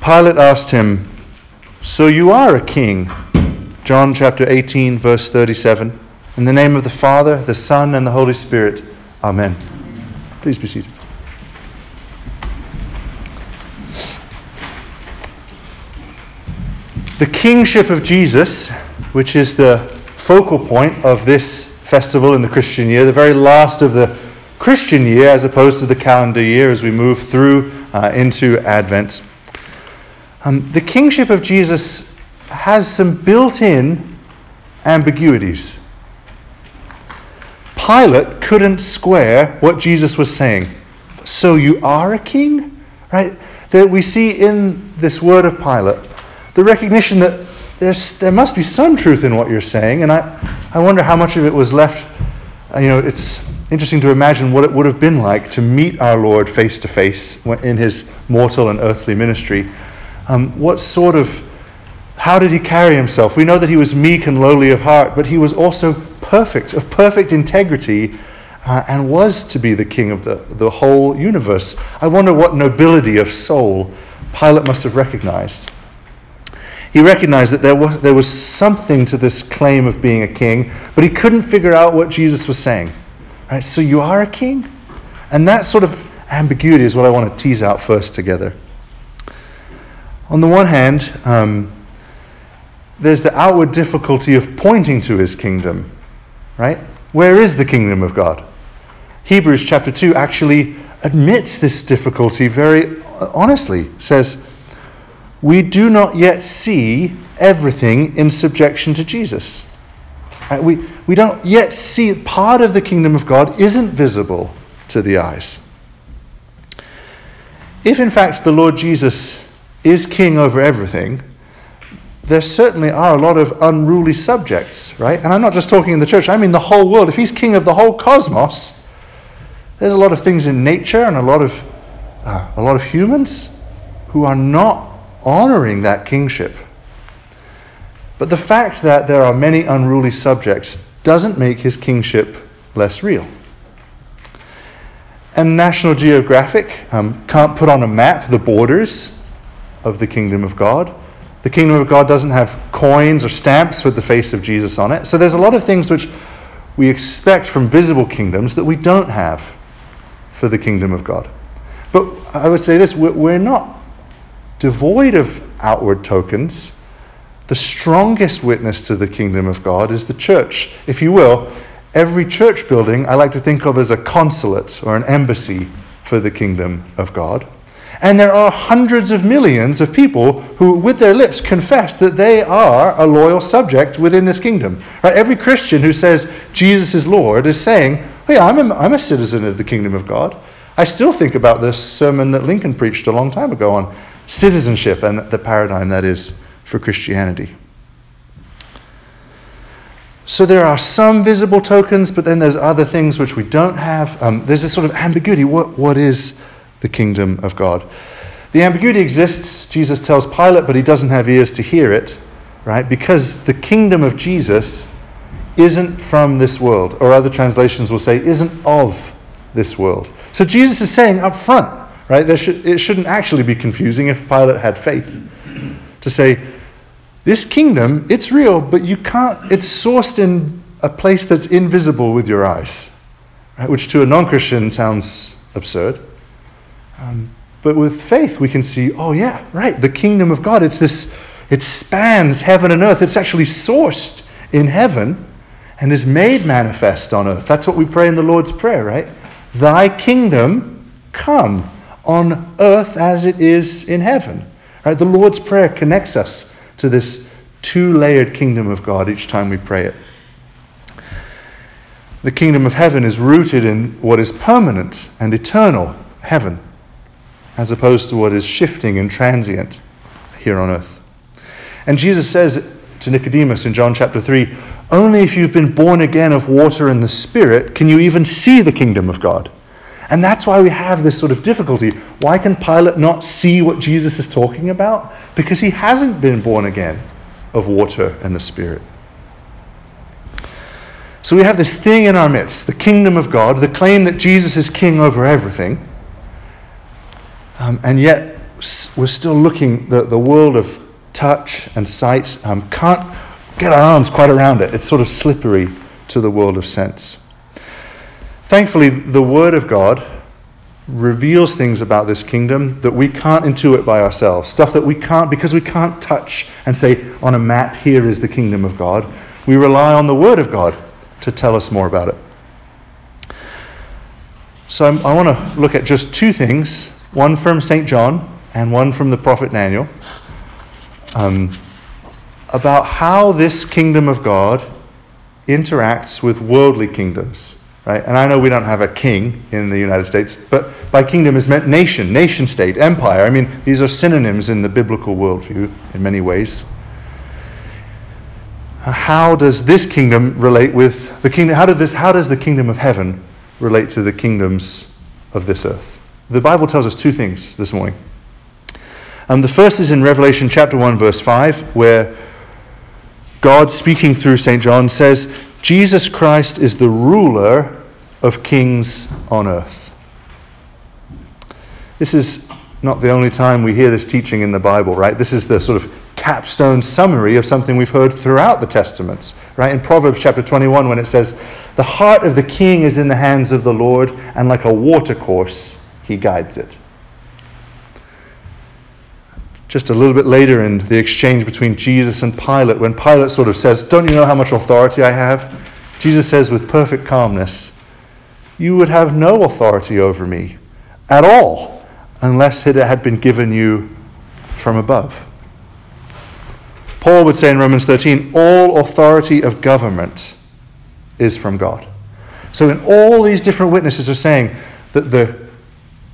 Pilate asked him, So you are a king? John chapter 18, verse 37. In the name of the Father, the Son, and the Holy Spirit. Amen. Please be seated. The kingship of Jesus, which is the focal point of this festival in the Christian year, the very last of the Christian year as opposed to the calendar year as we move through uh, into Advent. Um, the kingship of Jesus has some built in ambiguities. Pilate couldn't square what Jesus was saying. So you are a king? Right? That we see in this word of Pilate the recognition that there's, there must be some truth in what you're saying, and I, I wonder how much of it was left. Uh, you know, it's interesting to imagine what it would have been like to meet our Lord face to face in his mortal and earthly ministry. Um, what sort of, how did he carry himself? We know that he was meek and lowly of heart, but he was also perfect, of perfect integrity, uh, and was to be the king of the, the whole universe. I wonder what nobility of soul Pilate must have recognized. He recognized that there was, there was something to this claim of being a king, but he couldn't figure out what Jesus was saying. Right? So you are a king? And that sort of ambiguity is what I want to tease out first together. On the one hand, um, there's the outward difficulty of pointing to his kingdom, right? Where is the kingdom of God? Hebrews chapter 2 actually admits this difficulty very honestly, says, we do not yet see everything in subjection to Jesus. Right? We, we don't yet see part of the kingdom of God isn't visible to the eyes. If in fact the Lord Jesus is king over everything, there certainly are a lot of unruly subjects, right? And I'm not just talking in the church, I mean the whole world. If he's king of the whole cosmos, there's a lot of things in nature and a lot of, uh, a lot of humans who are not honoring that kingship. But the fact that there are many unruly subjects doesn't make his kingship less real. And National Geographic um, can't put on a map the borders of the kingdom of God. The kingdom of God doesn't have coins or stamps with the face of Jesus on it. So there's a lot of things which we expect from visible kingdoms that we don't have for the kingdom of God. But I would say this we're not devoid of outward tokens, the strongest witness to the kingdom of God is the church. If you will, every church building I like to think of as a consulate or an embassy for the kingdom of God. And there are hundreds of millions of people who, with their lips, confess that they are a loyal subject within this kingdom. Right? Every Christian who says Jesus is Lord is saying, oh, yeah, I'm a, I'm a citizen of the kingdom of God. I still think about this sermon that Lincoln preached a long time ago on citizenship and the paradigm that is for Christianity. So there are some visible tokens, but then there's other things which we don't have. Um, there's a sort of ambiguity. What, what is the kingdom of God? The ambiguity exists, Jesus tells Pilate, but he doesn't have ears to hear it, right? Because the kingdom of Jesus isn't from this world, or other translations will say, isn't of this world. So Jesus is saying up front, Right? Should, it shouldn't actually be confusing if Pilate had faith to say, this kingdom, it's real, but you can't, it's sourced in a place that's invisible with your eyes, right? which to a non Christian sounds absurd. Um, but with faith, we can see, oh, yeah, right, the kingdom of God, it's this, it spans heaven and earth. It's actually sourced in heaven and is made manifest on earth. That's what we pray in the Lord's Prayer, right? Thy kingdom come on earth as it is in heaven. Right? The Lord's Prayer connects us to this two layered kingdom of God each time we pray it. The kingdom of heaven is rooted in what is permanent and eternal heaven, as opposed to what is shifting and transient here on earth. And Jesus says to Nicodemus in John chapter 3 only if you've been born again of water and the Spirit can you even see the kingdom of God. And that's why we have this sort of difficulty. Why can Pilate not see what Jesus is talking about? Because he hasn't been born again of water and the Spirit. So we have this thing in our midst the kingdom of God, the claim that Jesus is king over everything. Um, and yet, we're still looking, the, the world of touch and sight um, can't get our arms quite around it. It's sort of slippery to the world of sense. Thankfully, the Word of God reveals things about this kingdom that we can't intuit by ourselves. Stuff that we can't, because we can't touch and say on a map, here is the kingdom of God. We rely on the Word of God to tell us more about it. So I'm, i want to look at just two things one from St. John and one from the prophet Daniel um, about how this kingdom of God interacts with worldly kingdoms. Right? And I know we don't have a king in the United States, but by kingdom is meant nation, nation state, empire. I mean, these are synonyms in the biblical worldview in many ways. How does this kingdom relate with the kingdom? How, did this, how does the kingdom of heaven relate to the kingdoms of this earth? The Bible tells us two things this morning. Um, the first is in Revelation chapter 1, verse 5, where God, speaking through St. John, says, Jesus Christ is the ruler of kings on earth. This is not the only time we hear this teaching in the Bible, right? This is the sort of capstone summary of something we've heard throughout the Testaments, right? In Proverbs chapter 21, when it says, The heart of the king is in the hands of the Lord, and like a watercourse, he guides it. Just a little bit later in the exchange between Jesus and Pilate, when Pilate sort of says, Don't you know how much authority I have? Jesus says with perfect calmness, You would have no authority over me at all unless it had been given you from above. Paul would say in Romans 13, All authority of government is from God. So, in all these different witnesses are saying that the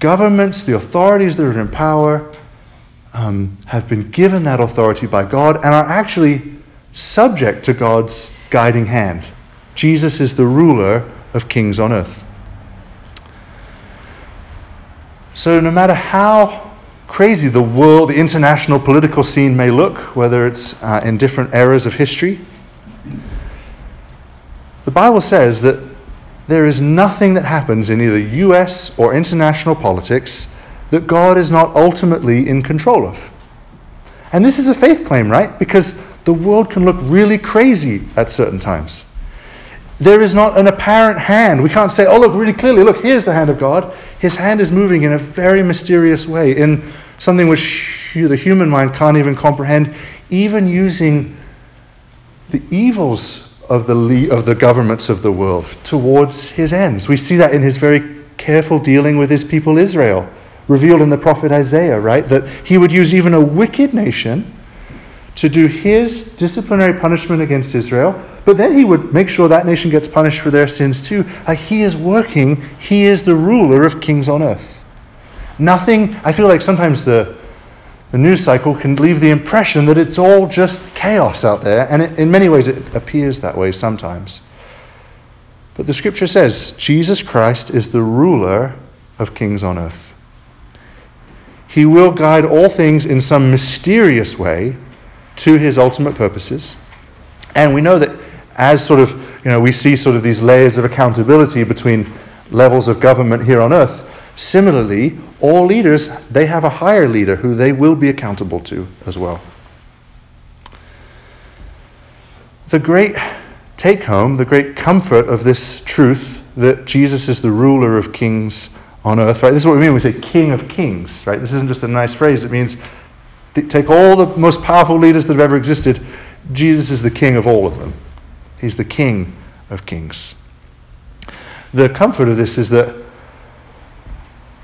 governments, the authorities that are in power, um, have been given that authority by God and are actually subject to God's guiding hand. Jesus is the ruler of kings on earth. So, no matter how crazy the world, the international political scene may look, whether it's uh, in different eras of history, the Bible says that there is nothing that happens in either US or international politics that God is not ultimately in control of. And this is a faith claim, right? Because the world can look really crazy at certain times. There is not an apparent hand. We can't say, oh, look, really clearly, look, here's the hand of God. His hand is moving in a very mysterious way, in something which the human mind can't even comprehend, even using the evils of the, of the governments of the world towards his ends. We see that in his very careful dealing with his people Israel, revealed in the prophet Isaiah, right? That he would use even a wicked nation to do his disciplinary punishment against Israel, but then he would make sure that nation gets punished for their sins too. Like he is working, he is the ruler of kings on earth. Nothing, I feel like sometimes the the news cycle can leave the impression that it's all just chaos out there, and it, in many ways it appears that way sometimes. But the scripture says Jesus Christ is the ruler of kings on earth. He will guide all things in some mysterious way to his ultimate purposes. And we know that as sort of, you know, we see sort of these layers of accountability between levels of government here on earth, similarly, all leaders, they have a higher leader who they will be accountable to as well. The great take home, the great comfort of this truth that Jesus is the ruler of kings on earth, right? This is what we mean when we say king of kings, right? This isn't just a nice phrase. It means take all the most powerful leaders that have ever existed. Jesus is the king of all of them. He's the king of kings. The comfort of this is that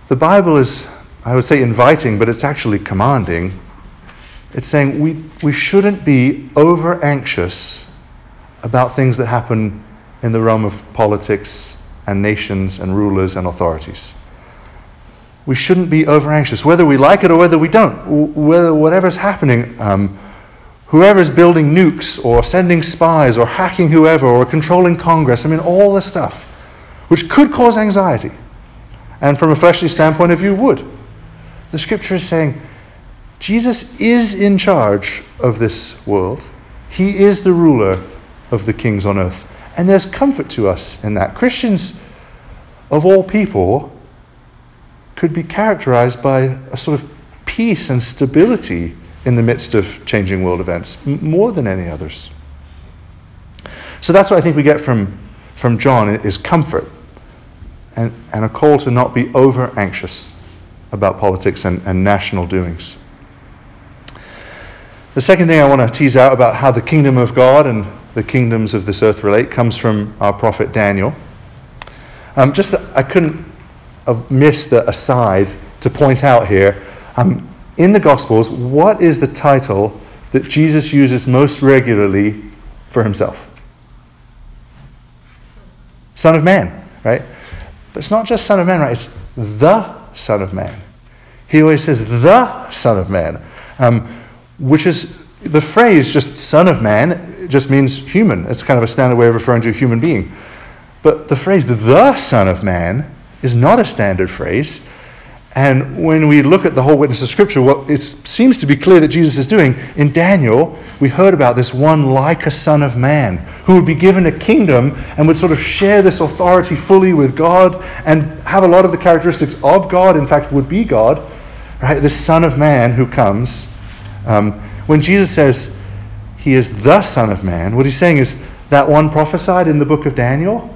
the Bible is, I would say, inviting, but it's actually commanding. It's saying we, we shouldn't be over anxious about things that happen in the realm of politics and nations and rulers and authorities. We shouldn't be over anxious, whether we like it or whether we don't, whether whatever's happening, um, whoever's building nukes or sending spies or hacking whoever or controlling Congress, I mean, all this stuff, which could cause anxiety and from a fleshly standpoint of view would. The scripture is saying Jesus is in charge of this world. He is the ruler of the kings on earth. And there's comfort to us in that. Christians of all people could be characterized by a sort of peace and stability in the midst of changing world events, more than any others. So that's what I think we get from, from John is comfort and, and a call to not be over anxious about politics and, and national doings. The second thing I want to tease out about how the kingdom of God and the kingdoms of this earth relate comes from our prophet Daniel. Um, just I couldn't missed the aside to point out here. Um, in the Gospels, what is the title that Jesus uses most regularly for himself? Son of Man, right? But it's not just Son of Man, right? It's the Son of Man. He always says the Son of Man, um, which is the phrase just Son of Man just means human. It's kind of a standard way of referring to a human being. But the phrase the Son of Man is not a standard phrase. And when we look at the whole witness of Scripture, what it seems to be clear that Jesus is doing, in Daniel, we heard about this one like a Son of Man who would be given a kingdom and would sort of share this authority fully with God and have a lot of the characteristics of God, in fact, would be God. Right? This Son of Man who comes. Um, when Jesus says he is the Son of Man, what he's saying is that one prophesied in the book of Daniel.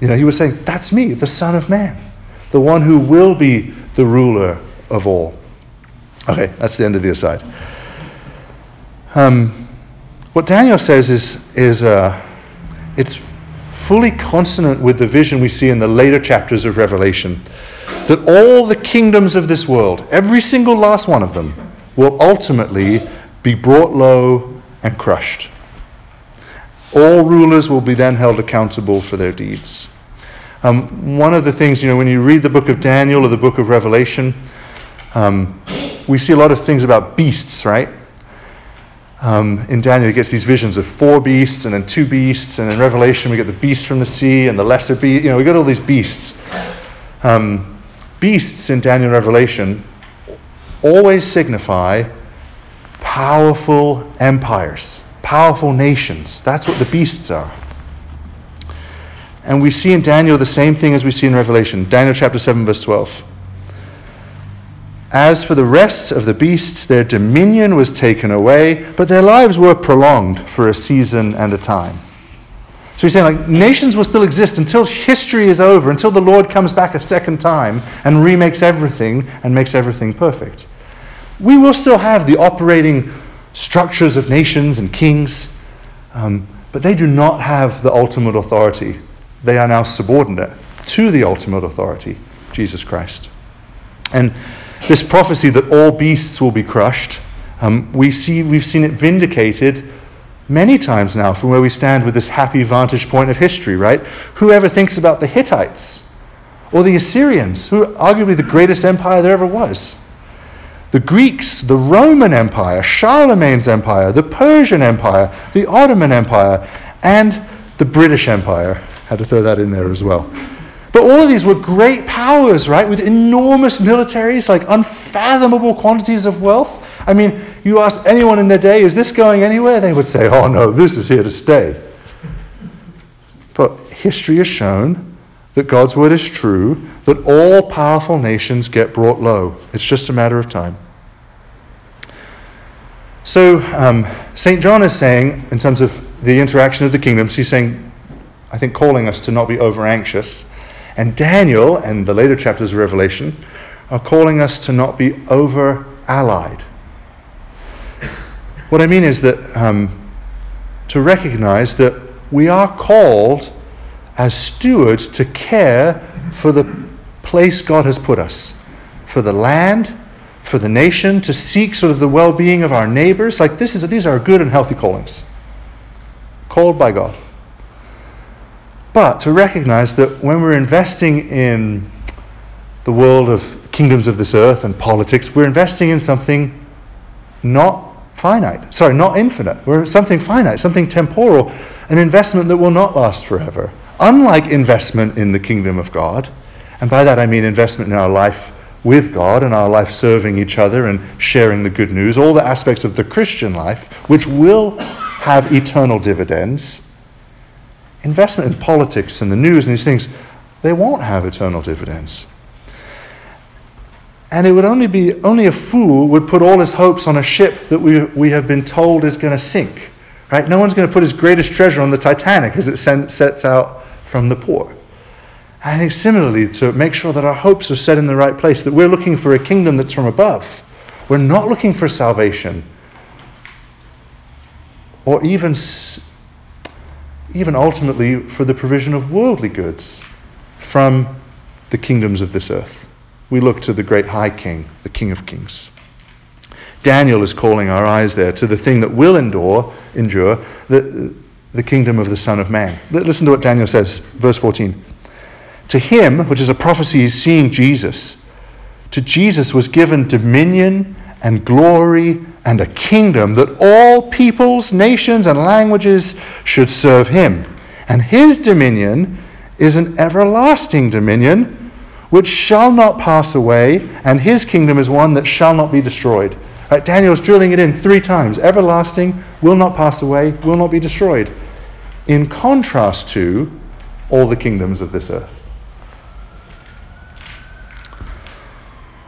You know, he was saying, That's me, the Son of Man the one who will be the ruler of all. Okay, that's the end of the aside. Um, what Daniel says is, is uh, it's fully consonant with the vision we see in the later chapters of Revelation that all the kingdoms of this world, every single last one of them, will ultimately be brought low and crushed. All rulers will be then held accountable for their deeds. Um, one of the things, you know, when you read the book of Daniel or the book of Revelation, um, we see a lot of things about beasts, right? Um, in Daniel, he gets these visions of four beasts and then two beasts, and in Revelation, we get the beast from the sea and the lesser beast. You know, we got all these beasts. Um, beasts in Daniel and Revelation always signify powerful empires, powerful nations. That's what the beasts are. And we see in Daniel the same thing as we see in Revelation. Daniel chapter 7, verse 12. As for the rest of the beasts, their dominion was taken away, but their lives were prolonged for a season and a time. So he's saying, like, nations will still exist until history is over, until the Lord comes back a second time and remakes everything and makes everything perfect. We will still have the operating structures of nations and kings, um, but they do not have the ultimate authority they are now subordinate to the ultimate authority, Jesus Christ. And this prophecy that all beasts will be crushed, um, we see, we've seen it vindicated many times now from where we stand with this happy vantage point of history, right? Whoever thinks about the Hittites or the Assyrians, who are arguably the greatest empire there ever was, the Greeks, the Roman Empire, Charlemagne's Empire, the Persian Empire, the Ottoman Empire, and the British Empire had to throw that in there as well. But all of these were great powers, right? With enormous militaries, like unfathomable quantities of wealth. I mean, you ask anyone in their day, is this going anywhere? They would say, oh no, this is here to stay. But history has shown that God's word is true, that all powerful nations get brought low. It's just a matter of time. So, um, St. John is saying, in terms of the interaction of the kingdoms, he's saying I think, calling us to not be over anxious. And Daniel and the later chapters of Revelation are calling us to not be over allied. What I mean is that um, to recognize that we are called as stewards to care for the place God has put us, for the land, for the nation, to seek sort of the well being of our neighbors. Like this is, these are good and healthy callings, called by God. But to recognize that when we're investing in the world of kingdoms of this earth and politics, we're investing in something not finite. Sorry, not infinite. We're something finite, something temporal, an investment that will not last forever. Unlike investment in the kingdom of God, and by that I mean investment in our life with God and our life serving each other and sharing the good news, all the aspects of the Christian life, which will have eternal dividends investment in politics and the news and these things, they won't have eternal dividends. And it would only be, only a fool would put all his hopes on a ship that we, we have been told is going to sink. Right? No one's going to put his greatest treasure on the Titanic as it sets out from the port. I think similarly, to make sure that our hopes are set in the right place, that we're looking for a kingdom that's from above. We're not looking for salvation or even, even ultimately for the provision of worldly goods from the kingdoms of this earth. We look to the great high king, the king of kings. Daniel is calling our eyes there to the thing that will endure, endure, the, the kingdom of the Son of Man. Listen to what Daniel says, verse 14. To him, which is a prophecy, is seeing Jesus. To Jesus was given dominion and glory and a kingdom that all peoples, nations, and languages should serve him. And his dominion is an everlasting dominion which shall not pass away, and his kingdom is one that shall not be destroyed. Right, Daniel's drilling it in three times everlasting, will not pass away, will not be destroyed. In contrast to all the kingdoms of this earth.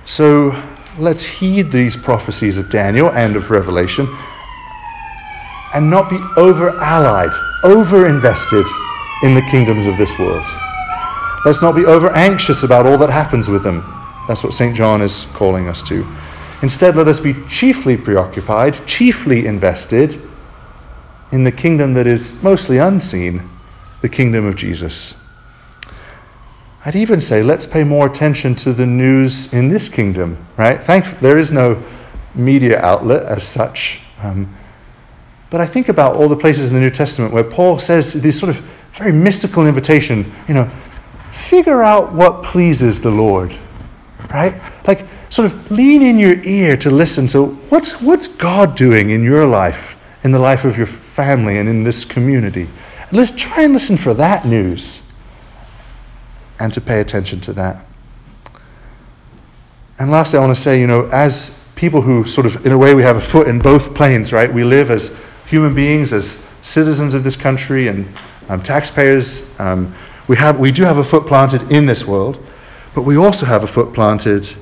So let's heed these prophecies of Daniel and of Revelation and not be over allied, over invested in the kingdoms of this world. Let's not be over anxious about all that happens with them. That's what St. John is calling us to. Instead, let us be chiefly preoccupied, chiefly invested in the kingdom that is mostly unseen, the kingdom of Jesus. I'd even say let's pay more attention to the news in this kingdom, right? Thank, there is no media outlet as such. Um, but I think about all the places in the New Testament where Paul says this sort of very mystical invitation, you know, figure out what pleases the Lord, right? Like, sort of lean in your ear to listen to what's, what's God doing in your life, in the life of your family, and in this community. And let's try and listen for that news and to pay attention to that. And lastly, I want to say, you know, as people who sort of, in a way, we have a foot in both planes, right? We live as human beings, as citizens of this country, and um, taxpayers. Um, we, have, we do have a foot planted in this world, but we also have a foot planted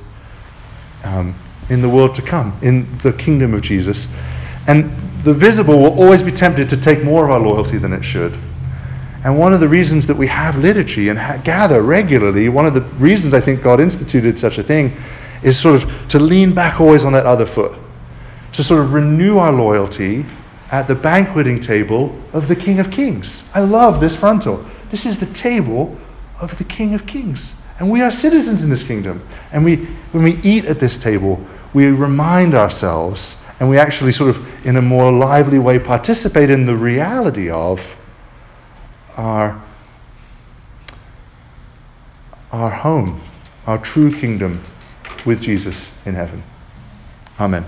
um, in the world to come, in the kingdom of Jesus. And the visible will always be tempted to take more of our loyalty than it should. And one of the reasons that we have liturgy and ha- gather regularly, one of the reasons I think God instituted such a thing, is sort of to lean back always on that other foot, to sort of renew our loyalty at the banqueting table of the King of Kings. I love this frontal. This is the table of the King of Kings. And we are citizens in this kingdom. And we, when we eat at this table, we remind ourselves and we actually sort of, in a more lively way, participate in the reality of our, our home, our true kingdom with Jesus in heaven. Amen.